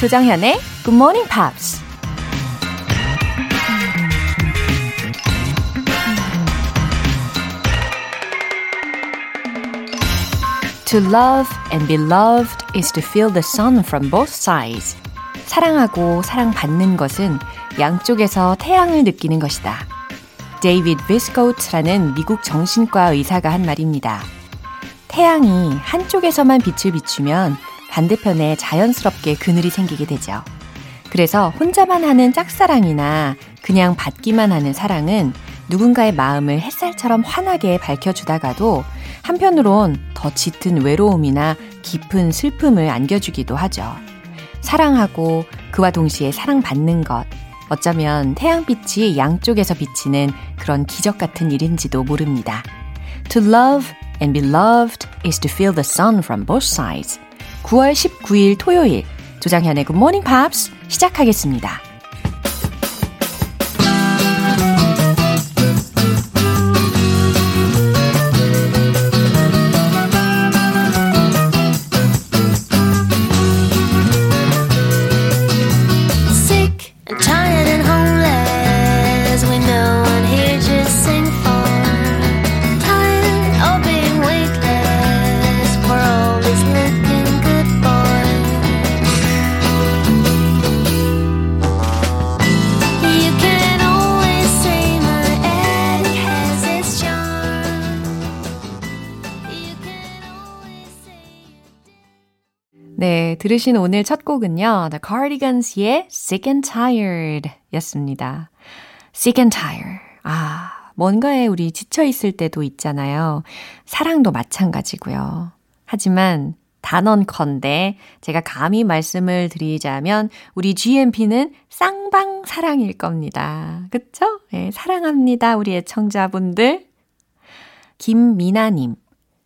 조정현의 Good Morning Pops. To love and be loved is to feel the sun from both sides. 사랑하고 사랑받는 것은 양쪽에서 태양을 느끼는 것이다. 데이비드 비스코트라는 미국 정신과 의사가 한 말입니다. 태양이 한쪽에서만 빛을 비추면 반대편에 자연스럽게 그늘이 생기게 되죠. 그래서 혼자만 하는 짝사랑이나 그냥 받기만 하는 사랑은 누군가의 마음을 햇살처럼 환하게 밝혀주다가도 한편으론 더 짙은 외로움이나 깊은 슬픔을 안겨주기도 하죠. 사랑하고 그와 동시에 사랑받는 것. 어쩌면 태양빛이 양쪽에서 비치는 그런 기적 같은 일인지도 모릅니다. To love and be loved is to feel the sun from both sides. 9월 19일 토요일 조장현의 Morning Pops 시작하겠습니다. 들으신 오늘 첫 곡은요. The Cardigans의 Sick and Tired 였습니다. Sick and Tired. 아, 뭔가에 우리 지쳐있을 때도 있잖아요. 사랑도 마찬가지고요. 하지만 단언컨대 제가 감히 말씀을 드리자면 우리 GMP는 쌍방 사랑일 겁니다. 그쵸? 네, 사랑합니다. 우리 애청자분들. 김미나님.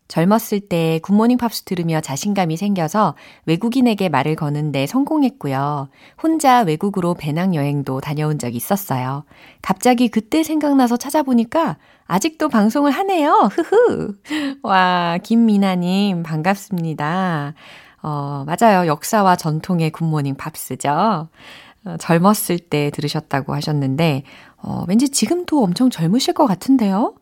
젊었을 때 굿모닝 팝스 들으며 자신감이 생겨서 외국인에게 말을 거는데 성공했고요. 혼자 외국으로 배낭여행도 다녀온 적이 있었어요. 갑자기 그때 생각나서 찾아보니까 아직도 방송을 하네요. 흐흐. 와, 김미나님, 반갑습니다. 어, 맞아요. 역사와 전통의 굿모닝 팝스죠. 어, 젊었을 때 들으셨다고 하셨는데, 어, 왠지 지금도 엄청 젊으실 것 같은데요?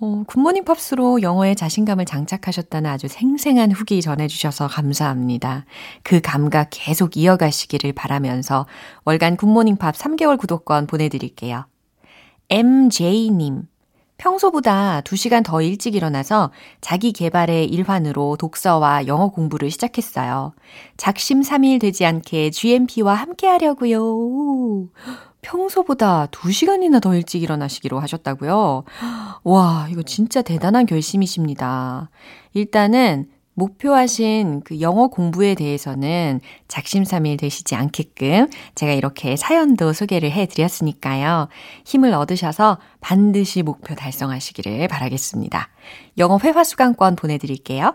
어, 굿모닝 팝스로 영어에 자신감을 장착하셨다는 아주 생생한 후기 전해주셔서 감사합니다. 그 감각 계속 이어가시기를 바라면서 월간 굿모닝 팝 3개월 구독권 보내드릴게요. MJ님. 평소보다 2시간 더 일찍 일어나서 자기 개발의 일환으로 독서와 영어 공부를 시작했어요. 작심 삼일 되지 않게 GMP와 함께 하려고요. 평소보다 2시간이나 더 일찍 일어나시기로 하셨다고요? 와, 이거 진짜 대단한 결심이십니다. 일단은 목표하신 그 영어 공부에 대해서는 작심삼일 되시지 않게끔 제가 이렇게 사연도 소개를 해 드렸으니까요. 힘을 얻으셔서 반드시 목표 달성하시기를 바라겠습니다. 영어 회화 수강권 보내 드릴게요.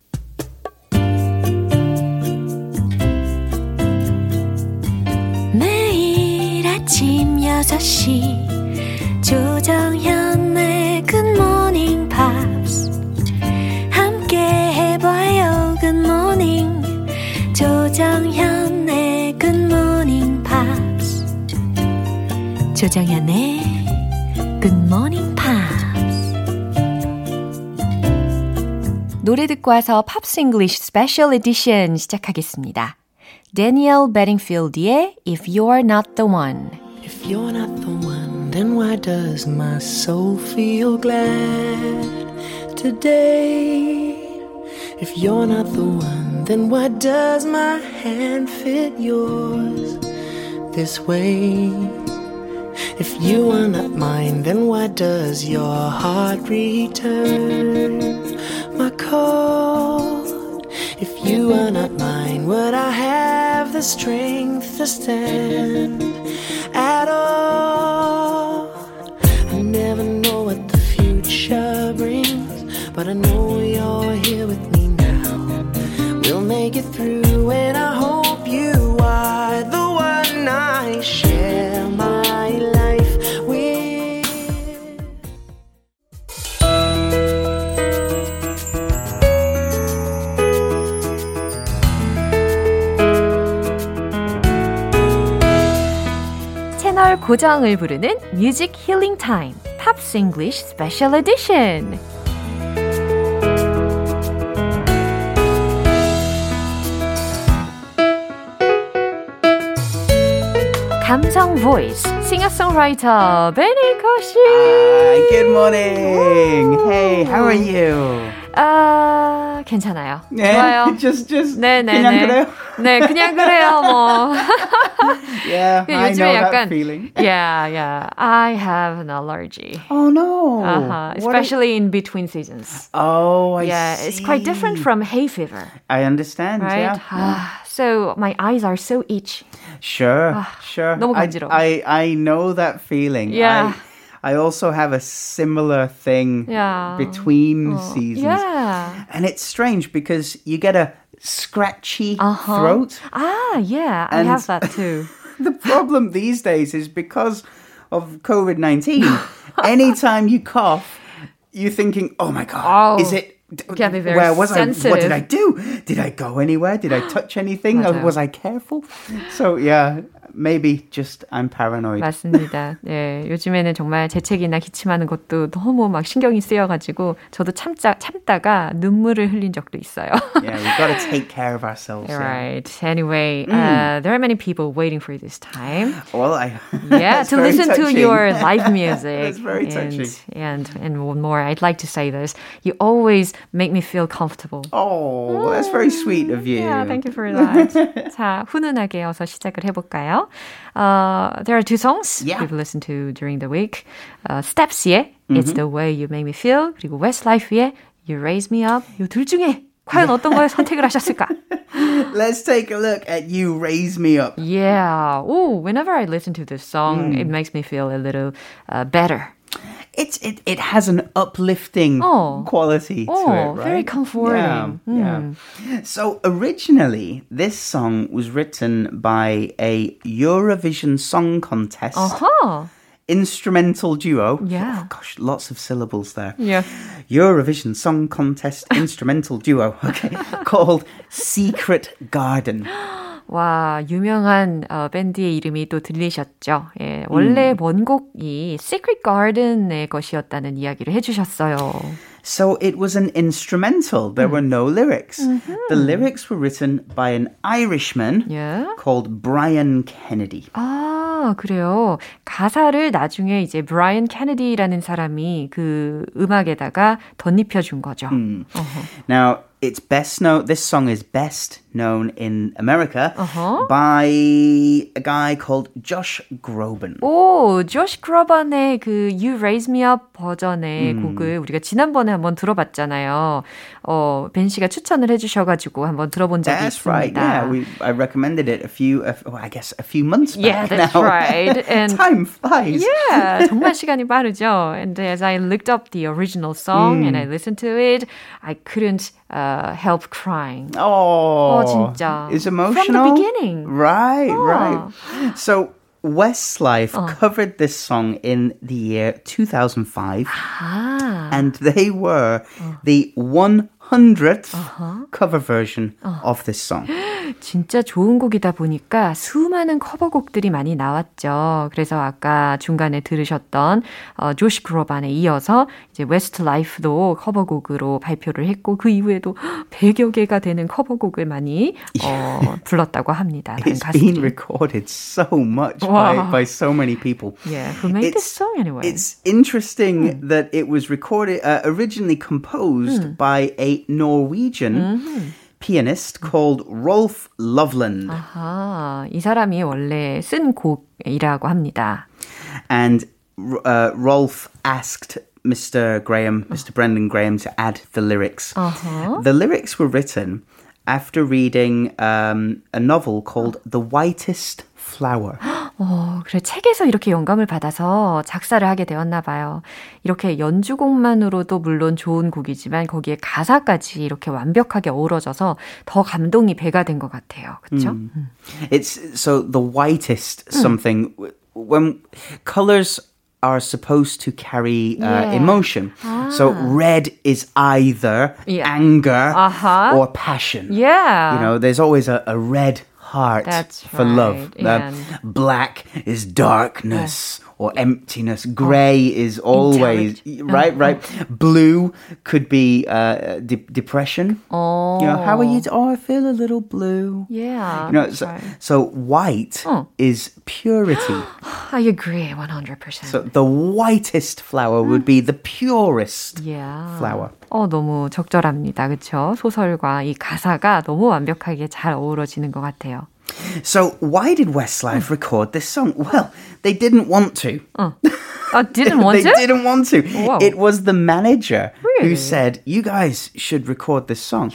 아침 6시 조정현의 굿모닝 팝스 함께 해봐요 굿모닝 조정현의 굿모닝 팝스 조정현의 굿모닝 팝스 노래 듣고 와서 팝스 잉글리쉬 스페셜 에디션 시작하겠습니다. Daniel Bedingfield의 If You're Not the One If you're not the one, then why does my soul feel glad today? If you're not the one, then why does my hand fit yours this way? If you are not mine, then why does your heart return my call? The strength to stand at all? I never know what the future brings. but I know 고정을 부르는 뮤직 힐링 타임 팝스 잉글리쉬 스페셜 에디션 감성 보이스 싱어송라이터 베니코 씨. Hi, good morning. Hey, how are you? 아, 괜찮아요. 네, 좋아요. just, just 네, 네, 그냥 네. 그래요? 네, 그냥 그래요, 뭐. Yeah, 그 I 요즘에 know 약간 that feeling. Yeah, yeah. I have an allergy. Oh no. Uh-huh. What a- Especially in between seasons. Oh, I yeah, see. it's quite different from hay fever, I understand. right? Yeah. Ah, so my eyes are so itchy. Sure, sure. 너무 I, 간지러워. I, I know that feeling. Yeah. I, I also have a similar thing Yeah. between seasons. Yeah. And it's strange because you get a scratchy uh-huh. throat. Ah, yeah, and I have that too. the problem these days is because of COVID 19, anytime you cough, you're thinking, oh my God, oh. is it can be very where was sensitive. I? What did I do? Did I go anywhere? Did I touch anything? I uh, was I careful? So yeah, maybe just I'm paranoid. 맞습니다. 예, 요즘에는 정말 재채기나 기침하는 것도 너무 막 신경이 쓰여가지고 저도 참자, 참다가 눈물을 흘린 적도 있어요. yeah, we've got to take care of ourselves. yeah. Right. Anyway, Mm. uh, there are many people waiting for this time. Well, I. Yeah, that's to very listen to touching. your live music. That's very and, touching. And and one more, I'd like to say this: you always make me feel comfortable. Oh, that's very sweet of you. Yeah, thank you for that. 자, 훈훈하게 어서 시작을 해볼까요? Uh, there are two songs Yeah. we've listened to during the week. Uh, Steps의 Mm-hmm. It's the Way You Make Me Feel 그리고 Westlife의 You Raise Me Up 이 둘 중에 과연 어떤 걸 선택을 하셨을까? Let's take a look at You Raise Me Up. Yeah. Oh, whenever I listen to this song, Mm. it makes me feel a little uh, better. It's it, it has an uplifting Oh. quality to Oh, it, right? very comforting. Hmm. Yeah, yeah. So originally, this song was written by a Eurovision Song Contest Uh-huh. instrumental duo. Yeah. Oh, gosh, lots of syllables there. Yeah. Eurovision Song Contest instrumental duo. Okay, called Secret Garden. 와, 유명한 어, 밴드의 이름이 또 들리셨죠? 예, 원래 원곡이 Secret Garden의 것이었다는 이야기를 해주셨어요. So it was an instrumental. There were no lyrics. The lyrics were written by an Irishman 예. called Brian Kennedy. 아, 그래요. 가사를 나중에 이제 브라이언 케네디라는 사람이 그 음악에다가 덧입혀 준 거죠. Now, it's best known, this song is best known in America Uh-huh. by a guy called Josh Groban. 오, 조시 크로반의 그 You Raise Me Up 버전의 곡을 우리가 지난번에 한번 들어봤잖아요. 어, 벤 씨가 추천을 해주셔가지고 한번 들어본 적이 That's 있습니다. right. Yeah, we I recommended it a few, uh, oh, I guess, a few months back Yeah, that's now. right. And Time flies. Yeah, 정말 시간이 빠르죠. And as I looked up the original song and I listened to it, I couldn't uh, help crying. Oh, 진짜. It's From the emotional. beginning. Right, Oh. right. So Westlife oh. covered this song in the year 2005, 아, ah. and they were oh. the 100th uh-huh. cover version oh. of this song. 진짜 좋은 곡이다 보니까 수많은 커버곡들이 많이 나왔죠. 그래서 아까 중간에 들으셨던 어, 조시 그로반에 이어서 이제 웨스트 라이프도 커버곡으로 발표를 했고 그 이후에도 100여 개가 되는 커버곡을 많이 어, 불렀다고 합니다. It's been 가수들이. recorded so much by, Wow. by so many people. Yeah, who made this It's- song anyway? It's interesting that it was recorded, uh, originally composed by a Norwegian pianist called Rolf Løvland. 아하, 이 사람이 원래 쓴 곡이라고 합니다. And uh, Rolf asked Mr. Graham, Mr. Brendan Graham, to add the lyrics. Uh-huh. The lyrics were written after reading um, a novel called The Whitest Flower. 어, 그래 책에서 이렇게 영감을 받아서 작사를 하게 되었나 봐요. 이렇게 연주곡만으로도 물론 좋은 곡이지만 거기에 가사까지 이렇게 완벽하게 어우러져서 더 감동이 배가 된 것 같아요. 그렇죠? 음. It's so the whitest something when colors are supposed to carry uh, Yeah. emotion. So red is either Yeah. anger Uh-huh. or passion. Yeah. You know, there's always a, a red heart That's for love. right, and- black is darkness or emptiness. Gray is always right, right. Blue could be uh, de- depression. Oh. You know, how are you? Oh, I feel a little blue. Yeah. You know, that's so, right. so white Oh. is purity. I agree 100%. so the whitest flower would be the purest yeah. flower. 어, 너무 적절합니다. 그쵸? 소설과 이 가사가 너무 완벽하게 잘 어우러지는 것 같아요. So, why did Westlife hmm. record this song? Well, they didn't want to. Oh. oh I didn't want they to. They didn't want to. Whoa. It was the manager really? who said, "You guys should record this song."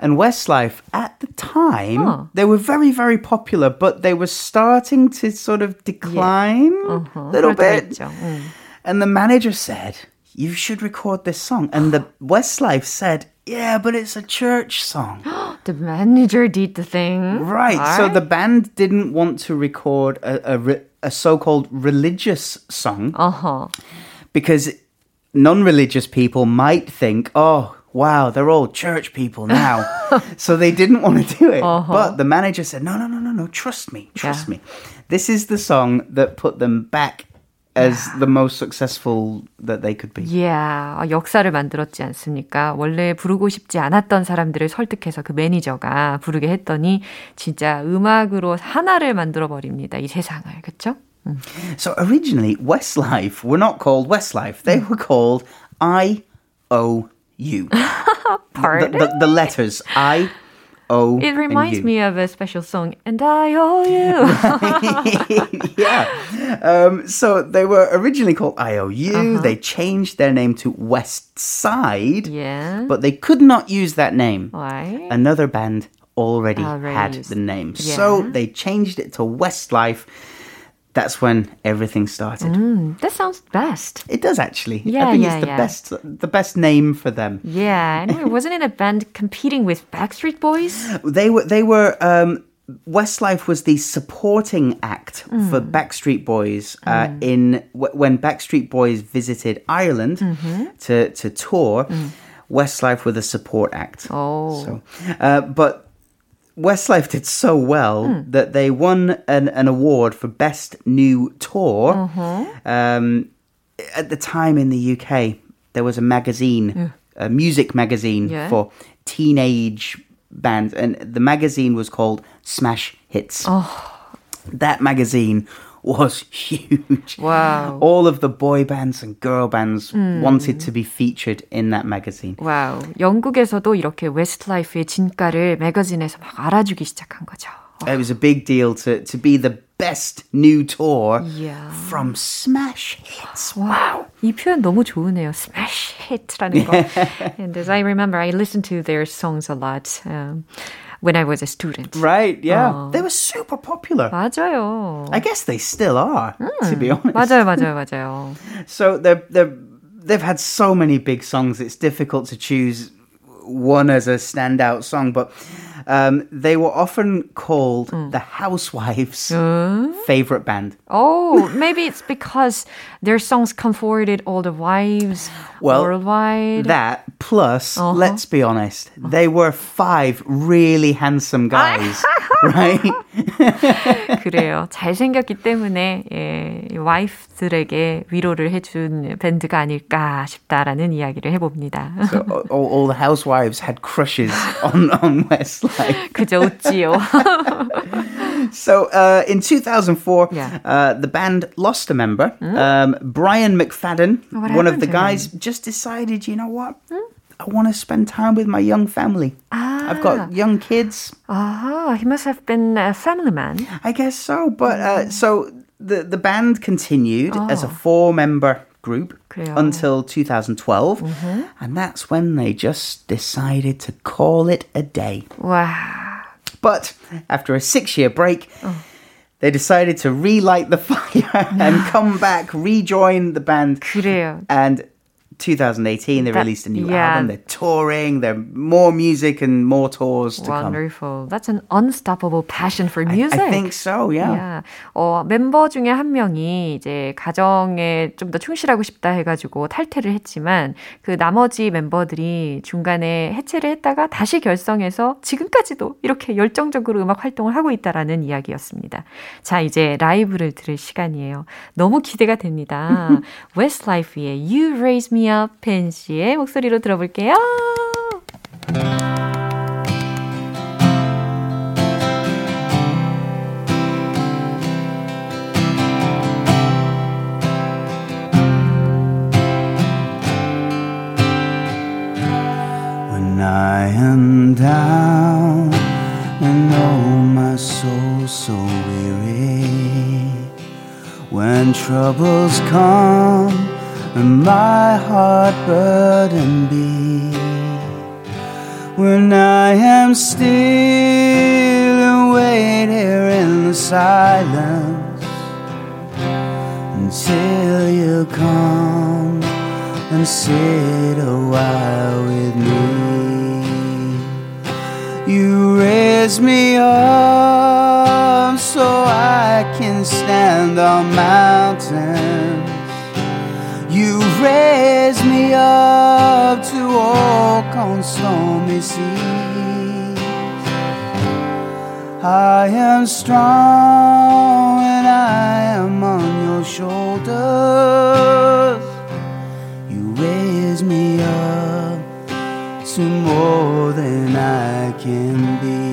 And Westlife, at the time, huh. they were very, very popular, but they were starting to sort of decline a yeah. uh-huh. little bit. Mm. And the manager said, you should record this song. And the Westlife said, yeah, but it's a church song. The manager did the thing. right. So the band didn't want to record a, a, a so called religious song 어허. because non religious people might think, Oh, wow, they're all church people now. so they didn't want to do it. Uh-huh. But the manager said, No, no, no, no, no, trust me, trust Yeah. me. This is the song that put them back as the most successful that they could be. Yeah, 어, 역사를 만들었지 않습니까? 원래 부르고 싶지 않았던 사람들을 설득해서 그 매니저가 부르게 했더니 진짜 음악으로 하나를 만들어 버립니다. 이 세상을. 그렇죠? So originally, Westlife were not called Westlife. They were called I O U. The, Pardon? the, the letters I O. It reminds me of a special song, And I Owe You. yeah. Um, so they were originally called IOU. They changed their name to West Side, yeah. but they could not use that name. Why? Another band already, Already had used the name. Yeah. So they changed it to Westlife. That's when everything started. Mm, that sounds best. It does actually. Yeah, I think yeah, it's the yeah. best the best name for them. Yeah, anyway, wasn't it a band competing with Backstreet Boys? They were they were um Westlife was the supporting act Mm. for Backstreet Boys uh, in w- when Backstreet Boys visited Ireland Mm-hmm. to to tour. Westlife were the support act. Mm. Oh. So, uh, but Westlife did so well Hmm. that they won an, an award for best new tour. Uh-huh. Um, at the time in the UK, there was a magazine, a music magazine Yeah. for teenage bands, and the magazine was called Smash Hits. Oh. That magazine was huge. Wow. All of the boy bands and girl bands Hmm. wanted to be featured in that magazine. 와우. 영국에서도 이렇게 웨스트라이프의 진가를 매거진에서 막 알아주기 시작한 거죠. It was a big deal to, to be the best new tour Yeah. from Smash Hits. 와우. 이 표현 너무 좋으네요. Smash hit라는 거. And as I remember, I listened to their songs a lot um, when I was a student. Right, yeah. They were super popular. 맞아요. I guess they still are, to be honest. 맞아요, 맞아요, 맞아요. So they're, they're, they've had so many big songs, it's difficult to choose one as a standout song, but um, they were often called mm. the housewives' mm. favorite band. Oh, maybe it's because their songs comforted all the wives well, worldwide. That plus, uh-huh. let's be honest, they were five really handsome guys, right? 그래요. 잘생겼기 때문에 예, 와이프들에게 위로를 해준 밴드가 아닐까 싶다라는 이야기를 해봅니다. so all, all the housewives had crushes on, on Westlife. Westlife. 그저 웃지요. So uh, in 2004, Yeah. uh, the band lost a member. Um, Brian McFadden, What one of happened the to guys, just decided, you know what? I want to spend time with my young family. I've got young kids. Ah, he must have been a family man. I guess so. But uh, so the the band continued as a four member group 그래요. until 2012, and that's when they just decided to call it a day. 와. But after a six year break, they decided to relight the fire and come back, rejoin the band. 그래요. And 2018, they That- released a new yeah. album. They're touring. They're more music and more tours to come. Wonderful. That's an unstoppable passion for I- music. I, think so. Yeah. Yeah. 어, 멤버 중에 한 명이 이제 가정에 좀 더 충실하고 싶다 해가지고 탈퇴를 했지만 그 나머지 멤버들이 중간에 해체를 했다가 다시 결성해서 지금까지도 이렇게 열정적으로 음악 활동을 하고 있다라는 이야기였습니다. 자, 이제 라이브를 들을 시간이에요. 너무 기대가 됩니다. Westlife의 You Raise Me Up 펜 씨의 목소리로 들어볼게요. When I am down and oh my soul so weary, when troubles come and my heart burden be, when I am still and wait here in the silence until you come and sit a while with me. You raise me up so I can stand on mountains. Raise me up to walk on stormy seas. I am strong and I am on your shoulders. You raise me up to more than I can be.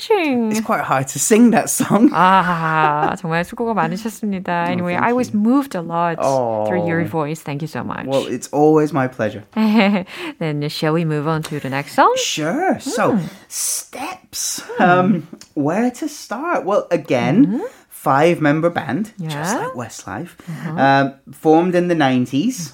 touching. It's quite hard to sing that song. 아, 정말 수고가 많으셨습니다. Anyway, thank I was moved a lot through your Oh. voice. Thank you so much. Well, it's always my pleasure. then shall we move on to the next song? Sure. So, steps. Um, where to start? Well, again, five member band, just Yeah. like Westlife, um, formed in the 90s,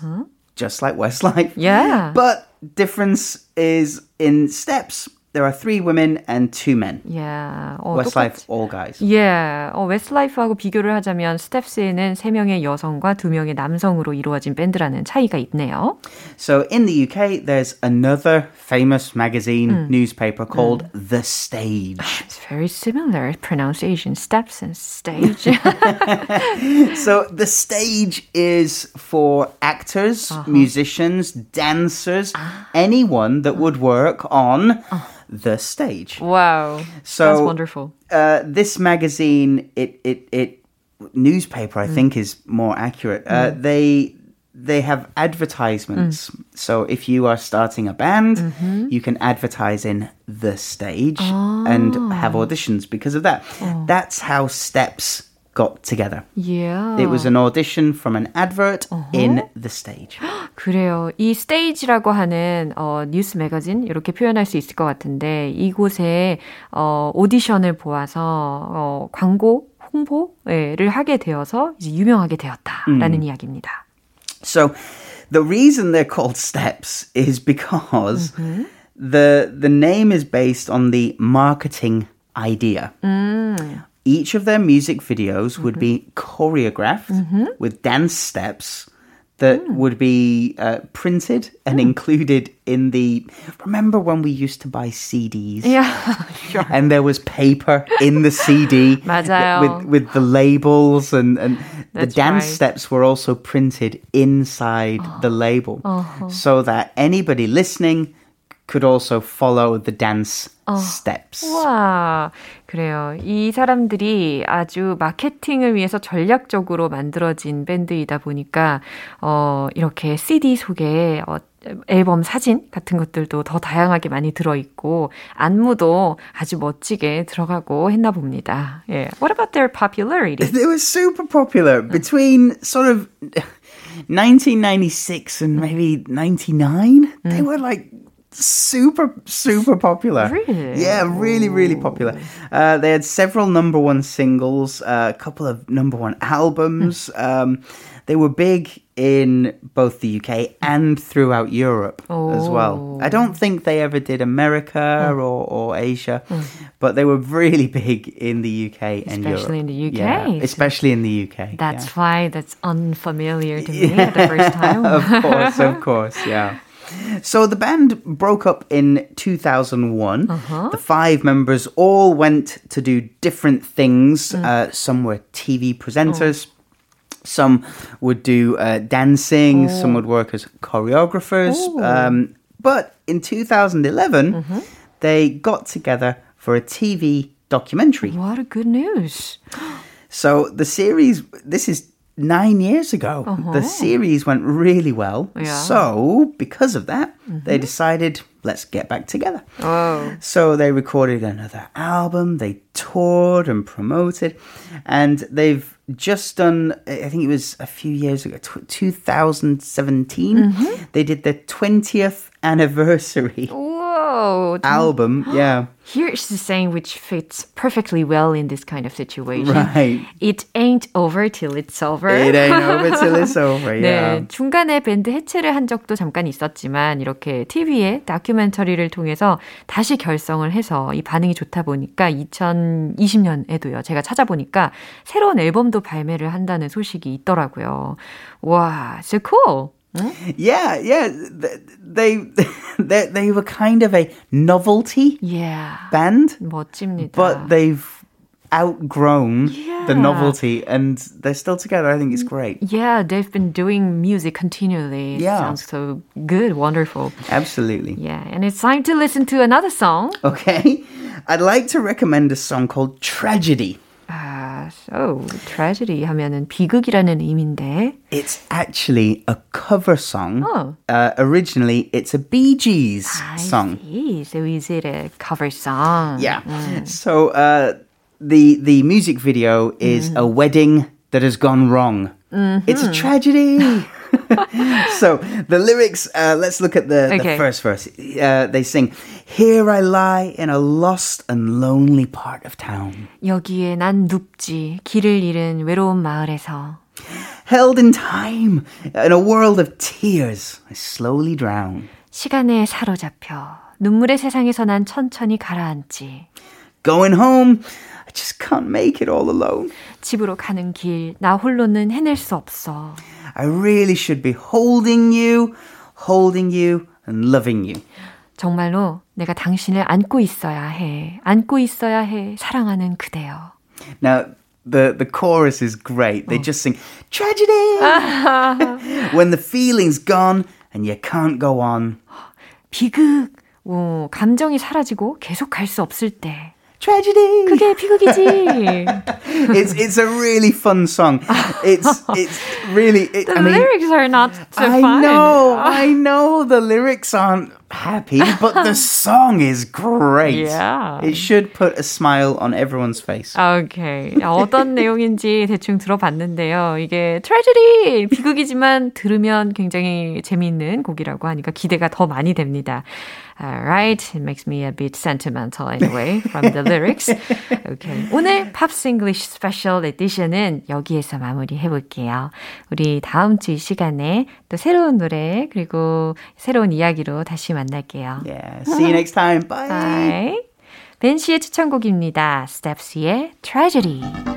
just like Westlife. Yeah. But difference is in steps. There are three women and two men. Yeah. 어, Westlife, 똑같- all guys. Yeah. 어, 웨스트라이프하고 비교를 하자면 스텝스에는 3명의 여성과 2명의 남성으로 이루어진 밴드라는 차이가 있네요. So in the UK, there's another famous magazine newspaper called The Stage. It's very similar pronunciation, steps and stage. so the stage is for actors, musicians, dancers, anyone that would work on the stage. wow. So That's wonderful. uh, this magazine, it it it newspaper, I mm. think, is more accurate. Uh, mm. they they have advertisements. Mm. So if you are starting a band, mm-hmm. you can advertise in the stage ah. and have auditions because of that. Oh. That's how steps got together. Yeah. It was an audition from an advert in the stage. 그래요. 이 스테이지라고 하는 어, 뉴스 매거진 이렇게 표현할 수 있을 것 같은데 이곳에 어, 오디션을 보아서 어, 광고 홍보를 하게 되어서 이제 유명하게 되었다라는 이야기입니다. So the reason they're called steps is because the the name is based on the marketing idea. Each of their music videos would be mm-hmm. choreographed mm-hmm. with dance steps that mm. would be uh, printed and mm. included in the. Remember when we used to buy CDs? Yeah, sure. And there was paper in the CD with with the labels and and the dance right. steps were also printed inside oh. the label, oh. so that anybody listening could also follow the dance oh. steps. Wow. 그래요. 이 사람들이 아주 마케팅을 위해서 전략적으로 만들어진 밴드이다 보니까, 어, 이렇게 CD 속에, 어, 앨범 사진 같은 것들도 더 다양하게 많이 들어있고, 안무도 아주 멋지게 들어가고 했나 봅니다. 예. What about their popularity? They were super popular between sort of 1996 and maybe 99. They were like super super popular. Really? Yeah, really really popular. Uh, they had several number one singles, uh, a couple of number one albums. Um, they were big in both the UK and throughout Europe as well. I don't think they ever did America or, or Asia, but they were really big in the UK and Europe. Especially in the UK. Yeah, especially in the UK. That's yeah. why that's unfamiliar to me at the first time. of course, of course, yeah. So the band broke up in 2001. Uh-huh. The five members all went to do different things. Mm. Uh, some were TV presenters. Some would do uh, dancing. Some would work as choreographers. Um, but in 2011, Mm-hmm. they got together for a TV documentary. What a good news. So the series, this is nine years ago. The uh-huh. series went really well. Yeah. So because of that, they mm-hmm. decided, let's get back together. Oh. So they recorded another album, they toured and promoted, and they've just done, I think it was a few years ago, tw 2017, mm-hmm. they did their 20th anniversary Whoa. album. Yeah. Here's the saying which fits perfectly well in this kind of situation. Right. It ain't over till it's over. It ain't over till it's over. Yeah. 네, 중간에 밴드 해체를 한 적도 잠깐 있었지만 이렇게 TV에 다큐멘터리를 통해서 다시 결성을 해서 이 반응이 좋다 보니까 2020년에도요. 제가 찾아보니까 새로운 앨범도 발매를 한다는 소식이 있더라고요. 와, so cool. Yeah, yeah. th- They they they were kind of a novelty Yeah. band, 멋집니다. but they've outgrown the Yeah. novelty and they're still together. I think it's great. Yeah, they've been doing music continually. It Yeah. sounds so good, wonderful. Absolutely. Yeah, and it's time to listen to another song. Okay. I'd like to recommend a song called Tragedy. 아, so tragedy 하면은 비극이라는 의미인데. It's actually a cover song. Oh. Uh, originally, it's a Bee Gees I song. see. So is it a cover song? Yeah. So uh, the the music video is a wedding that has gone wrong. It's a tragedy. so the lyrics. Uh, let's look at the, the Okay. first verse. Uh, they sing, "Here I lie in a lost and lonely part of town, 여기에 난 눕지 길을 잃은 외로운 마을에서 held in time in a world of tears. I slowly drown." 시간에 사로잡혀 눈물의 세상에서 난 천천히 가라앉지. Going home, I just can't make it all alone. 집으로 가는 길 나 홀로는 해낼 수 없어. I really should be holding you, holding you, and loving you. 정말로 내가 당신을 안고 있어야 해. 안고 있어야 해. 사랑하는 그대여. Now, the, the chorus is great. They just sing, tragedy! when the feeling's gone and you can't go on. 비극. 오, 감정이 사라지고 계속 갈 수 없을 때. Tragedy! 그게 비극이지. it's, it's a really fun song. It's, it's really, it, The I mean, lyrics are not so I fun. know, I know the lyrics aren't happy, but the song is great. Yeah. It should put a smile on everyone's face. 오케이. 어떤 내용인지 대충 들어봤는데요. 이게 트레저리 비극이지만 들으면 굉장히 재미있는 곡이라고 하니까 기대가 더 많이 됩니다. Alright, it makes me a bit sentimental anyway from the lyrics. Okay. 오늘 팝스 잉글리쉬 스페셜 에디션은 여기에서 마무리해 볼게요. 우리 다음 주 이 시간에 또 새로운 노래 그리고 새로운 이야기로 다시 만날게요. Yeah. See you next time. Bye. Bye. 벤 씨의 추천곡입니다. Steps의 Tragedy.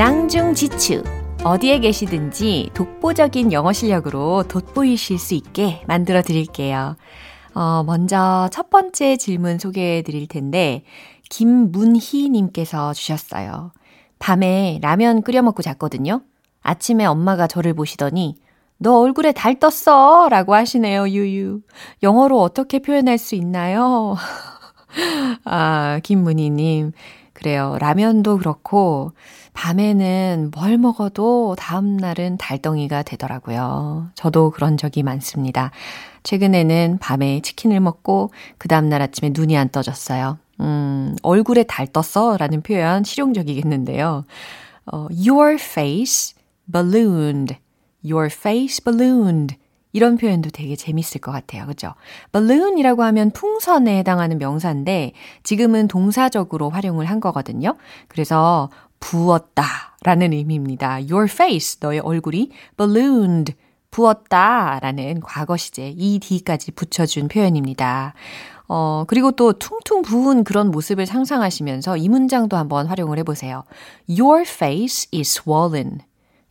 낭중지추. 어디에 계시든지 독보적인 영어 실력으로 돋보이실 수 있게 만들어 드릴게요. 어, 먼저 첫 번째 질문 소개해 드릴 텐데, 김문희님께서 주셨어요. 밤에 라면 끓여 먹고 잤거든요. 아침에 엄마가 저를 보시더니, 너 얼굴에 달 떴어! 라고 하시네요, 유유. 영어로 어떻게 표현할 수 있나요? 아, 김문희님. 그래요. 라면도 그렇고, 밤에는 뭘 먹어도 다음날은 달덩이가 되더라고요. 저도 그런 적이 많습니다. 최근에는 밤에 치킨을 먹고, 그 다음날 아침에 눈이 안 떠졌어요. 음, 얼굴에 달 떴어 라는 표현 실용적이겠는데요. 어, your face ballooned. Your face ballooned. 이런 표현도 되게 재밌을 것 같아요. 그죠? balloon이라고 하면 풍선에 해당하는 명사인데 지금은 동사적으로 활용을 한 거거든요. 그래서 부었다 라는 의미입니다. Your face, 너의 얼굴이 ballooned, 부었다 라는 과거 시제 ed까지 붙여준 표현입니다. 어, 그리고 또 퉁퉁 부은 그런 모습을 상상하시면서 이 문장도 한번 활용을 해보세요. Your face is swollen.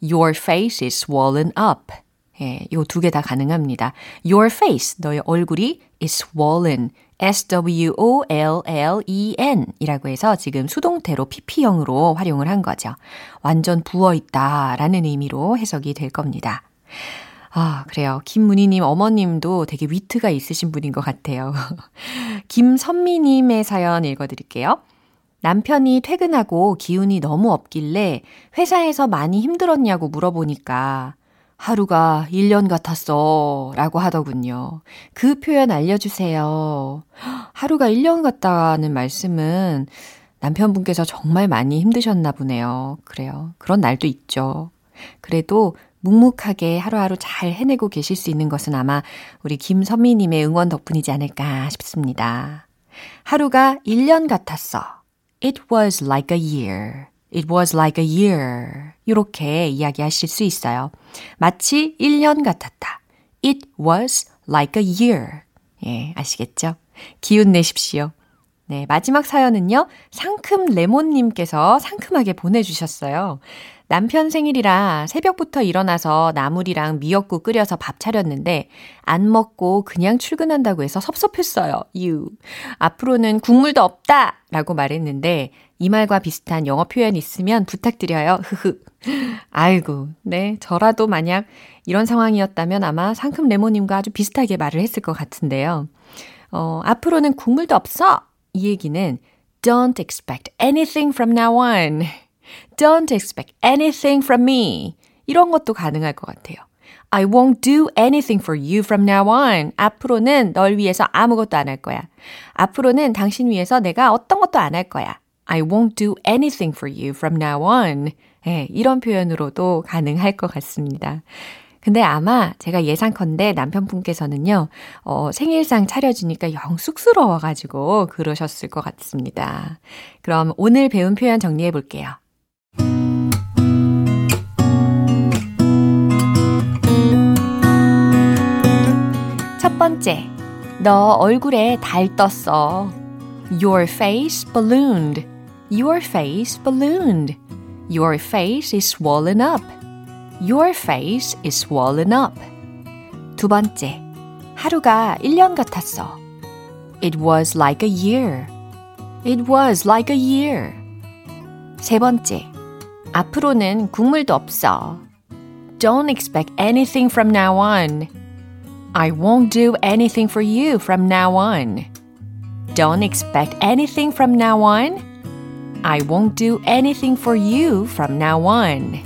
Your face is swollen up. 예, 요 두 개 다 가능합니다. Your face, 너의 얼굴이 is swollen. S-W-O-L-L-E-N 이라고 해서 지금 수동태로 PP형으로 활용을 한 거죠. 완전 부어있다 라는 의미로 해석이 될 겁니다. 아, 그래요. 김문희님 어머님도 되게 위트가 있으신 분인 것 같아요. 김선미님의 사연 읽어드릴게요. 남편이 퇴근하고 기운이 너무 없길래 회사에서 많이 힘들었냐고 물어보니까 하루가 1년 같았어 라고 하더군요. 그 표현 알려주세요. 하루가 1년 같다는 말씀은 남편분께서 정말 많이 힘드셨나 보네요. 그래요. 그런 날도 있죠. 그래도 묵묵하게 하루하루 잘 해내고 계실 수 있는 것은 아마 우리 김선미님의 응원 덕분이지 않을까 싶습니다. 하루가 1년 같았어. It was like a year. It was like a year. 이렇게 이야기하실 수 있어요. 마치 1년 같았다. It was like a year. 예, 아시겠죠? 기운 내십시오. 네, 마지막 사연은요. 상큼 레몬님께서 상큼하게 보내주셨어요. 남편 생일이라 새벽부터 일어나서 나물이랑 미역국 끓여서 밥 차렸는데 안 먹고 그냥 출근한다고 해서 섭섭했어요. 유. 앞으로는 국물도 없다! 라고 말했는데 이 말과 비슷한 영어 표현 있으면 부탁드려요. 흐흐. 아이고, 네. 저라도 만약 이런 상황이었다면 아마 상큼 레모님과 아주 비슷하게 말을 했을 것 같은데요. 어, 앞으로는 국물도 없어! 이 얘기는 Don't expect anything from now on. Don't expect anything from me. 이런 것도 가능할 것 같아요. I won't do anything for you from now on. 앞으로는 널 위해서 아무것도 안 할 거야. 앞으로는 당신 위해서 내가 어떤 것도 안 할 거야. I won't do anything for you from now on. 예, 이런 표현으로도 가능할 것 같습니다. 근데 아마 제가 예상컨대 남편분께서는요, 어, 생일상 차려주니까 영 쑥스러워가지고 그러셨을 것 같습니다. 그럼 오늘 배운 표현 정리해 볼게요. 첫 번째, 너 얼굴에 달 떴어. Your face ballooned. Your face ballooned. Your face is swollen up. Your face is swollen up. 두 번째, 하루가 1년 같았어. It was like a year. It was like a year. 세 번째, 앞으로는 국물도 없어. Don't expect anything from now on. I won't do anything for you from now on. Don't expect anything from now on. I won't do anything for you from now on.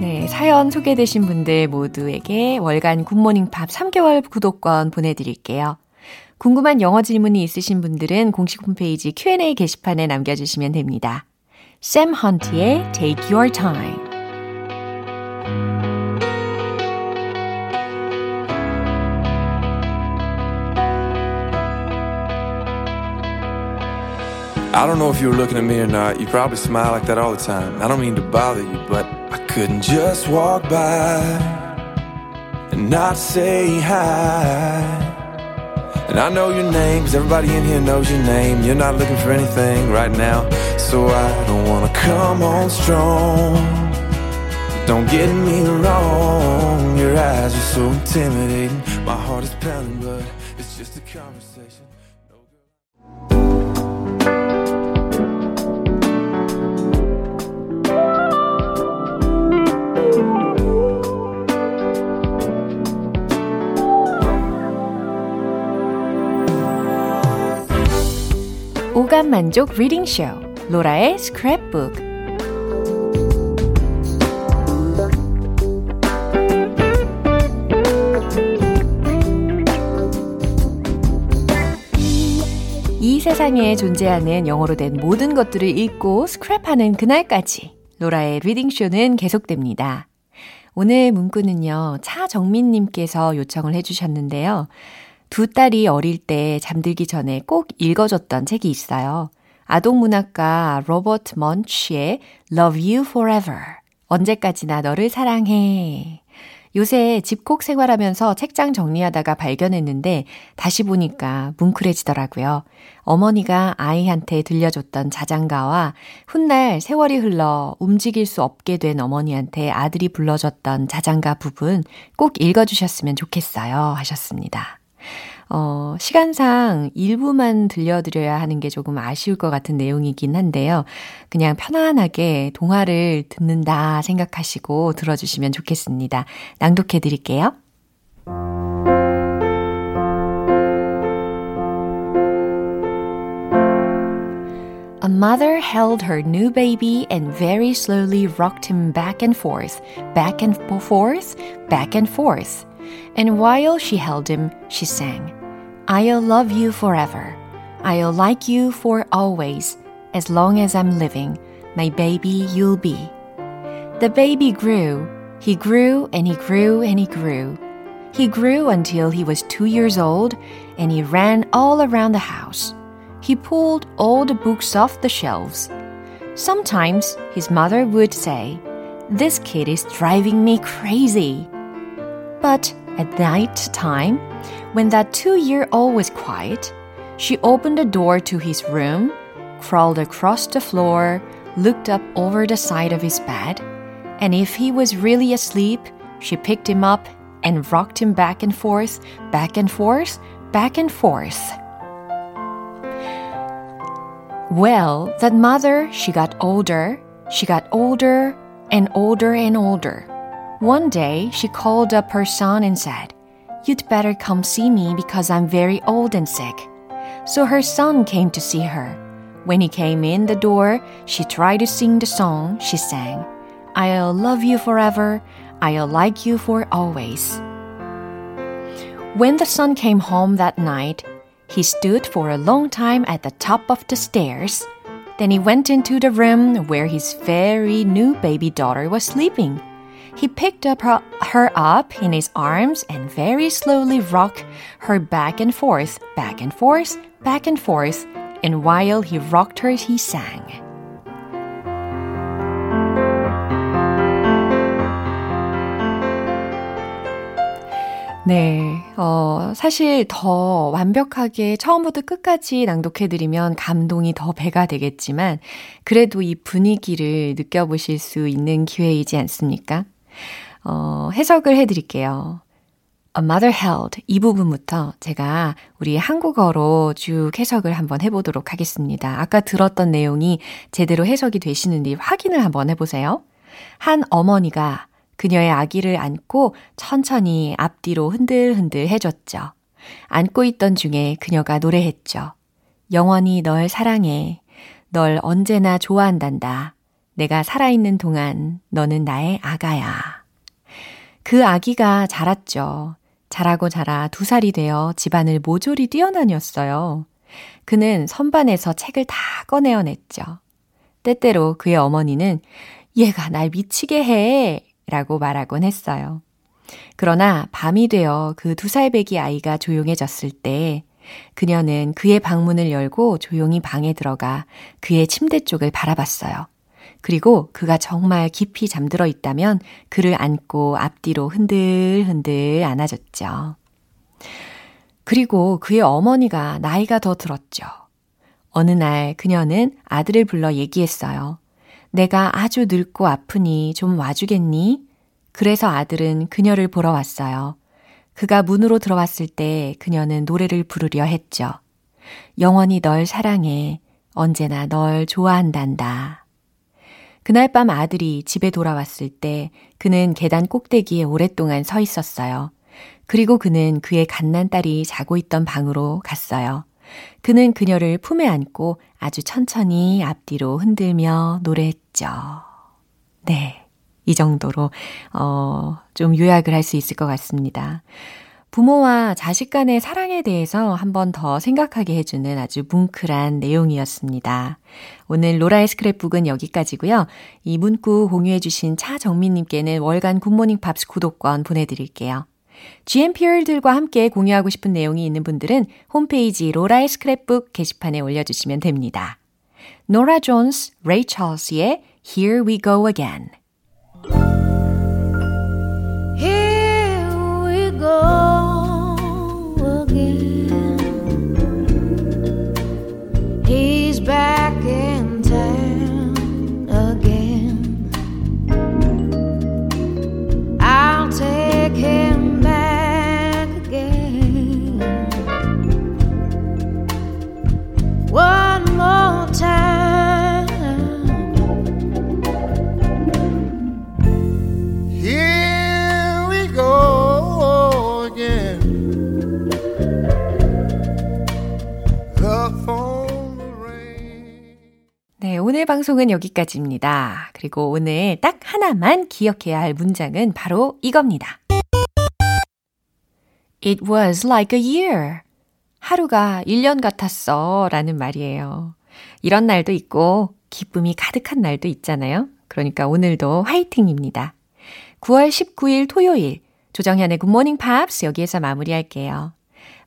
네, 사연 소개되신 분들 모두에게 월간 굿모닝 팝 3개월 구독권 보내드릴게요. 궁금한 영어 질문이 있으신 분들은 공식 홈페이지 Q&A 게시판에 남겨주시면 됩니다. 샘 헌트의 Take Your Time. I don't know if you were looking at me or not. You probably smile like that all the time. I don't mean to bother you, but I couldn't just walk by and not say hi. And I know your name, cause everybody in here knows your name. You're not looking for anything right now, so I don't wanna come on strong. Don't get me wrong, your eyes are so intimidating. My heart is pounding, but 오감 만족 리딩 쇼 로라의 스크랩북 이 세상에 존재하는 영어로 된 모든 것들을 읽고 스크랩하는 그날까지 로라의 리딩 쇼는 계속됩니다. 오늘 문구는요, 차정민님께서 요청을 해주셨는데요. 두 딸이 어릴 때 잠들기 전에 꼭 읽어줬던 책이 있어요. 아동문학가 로버트 먼치의 Love You Forever. 언제까지나 너를 사랑해. 요새 집콕 생활하면서 책장 정리하다가 발견했는데 다시 보니까 뭉클해지더라고요. 어머니가 아이한테 들려줬던 자장가와 훗날 세월이 흘러 움직일 수 없게 된 어머니한테 아들이 불러줬던 자장가 부분 꼭 읽어주셨으면 좋겠어요. 하셨습니다. 어, 시간상 일부만 들려드려야 하는 게 조금 아쉬울 것 같은 내용이긴 한데요. 그냥 편안하게 동화를 듣는다 생각하시고 들어주시면 좋겠습니다. 낭독해 드릴게요. A mother held her new baby and very slowly rocked him back and forth, back and forth, back and forth. And while she held him, she sang, I'll love you forever. I'll like you for always. As long as I'm living, my baby you'll be. The baby grew. He grew and he grew and he grew. He grew until he was two years old and he ran all around the house. He pulled all the books off the shelves. Sometimes his mother would say, This kid is driving me crazy. But at night time, when that two year old was quiet, she opened the door to his room, crawled across the floor, looked up over the side of his bed, and if he was really asleep, she picked him up and rocked him back and forth, back and forth, back and forth. Well, that mother, she got older, she got older and older and older. One day, she called up her son and said, You'd better come see me because I'm very old and sick. So her son came to see her. When he came in the door, she tried to sing the song she sang. I'll love you forever. I'll like you for always. When the son came home that night, he stood for a long time at the top of the stairs. Then he went into the room where his very new baby daughter was sleeping. He picked up her, her up in his arms and very slowly rocked her back and forth, back and forth, back and forth. And while he rocked her, he sang. 네, 어, 사실 더 완벽하게 처음부터 끝까지 낭독해드리면 감동이 더 배가 되겠지만, 그래도 이 분위기를 느껴보실 수 있는 기회이지 않습니까? 어, 해석을 해드릴게요. A mother held 이 부분부터 제가 우리 한국어로 쭉 해석을 한번 해보도록 하겠습니다. 아까 들었던 내용이 제대로 해석이 되시는지 확인을 한번 해보세요. 한 어머니가 그녀의 아기를 안고 천천히 앞뒤로 흔들흔들 해줬죠. 안고 있던 중에 그녀가 노래했죠. 영원히 널 사랑해. 널 언제나 좋아한단다. 내가 살아있는 동안 너는 나의 아가야. 그 아기가 자랐죠. 자라고 자라 두 살이 되어 집안을 모조리 뛰어다녔어요. 그는 선반에서 책을 다 꺼내어냈죠. 때때로 그의 어머니는 얘가 날 미치게 해 라고 말하곤 했어요. 그러나 밤이 되어 그 두 살배기 아이가 조용해졌을 때 그녀는 그의 방문을 열고 조용히 방에 들어가 그의 침대 쪽을 바라봤어요. 그리고 그가 정말 깊이 잠들어 있다면 그를 안고 앞뒤로 흔들흔들 안아줬죠. 그리고 그의 어머니가 나이가 더 들었죠. 어느 날 그녀는 아들을 불러 얘기했어요. 내가 아주 늙고 아프니 좀 와주겠니? 그래서 아들은 그녀를 보러 왔어요. 그가 문으로 들어왔을 때 그녀는 노래를 부르려 했죠. 영원히 널 사랑해. 언제나 널 좋아한단다. 그날 밤 아들이 집에 돌아왔을 때 그는 계단 꼭대기에 오랫동안 서 있었어요. 그리고 그는 그의 갓난딸이 자고 있던 방으로 갔어요. 그는 그녀를 품에 안고 아주 천천히 앞뒤로 흔들며 노래했죠. 네. 이 정도로, 어, 좀 요약을 할 수 있을 것 같습니다. 부모와 자식 간의 사랑에 대해서 한 번 더 생각하게 해주는 아주 뭉클한 내용이었습니다. 오늘 로라의 스크랩북은 여기까지고요. 이 문구 공유해주신 차정민님께는 월간 굿모닝 팝스 구독권 보내드릴게요. GMPR들과 함께 공유하고 싶은 내용이 있는 분들은 홈페이지 로라의 스크랩북 게시판에 올려주시면 됩니다. 노라 존스, 레이 찰스의 Here We Go Again. 네, 오늘 방송은 여기까지입니다. 그리고 오늘 딱 하나만 기억해야 할 문장은 바로 이겁니다. It was like a year. 하루가 1년 같았어. 라는 말이에요. 이런 날도 있고, 기쁨이 가득한 날도 있잖아요. 그러니까 오늘도 화이팅입니다. 9월 19일 토요일, 조정현의 굿모닝 팝스 여기에서 마무리할게요.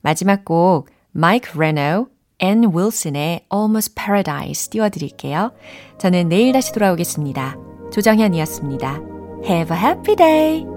마지막 곡, 마이크 레노, 앤 윌슨의 Almost Paradise 띄워드릴게요. 저는 내일 다시 돌아오겠습니다. 조정현이었습니다. Have a happy day!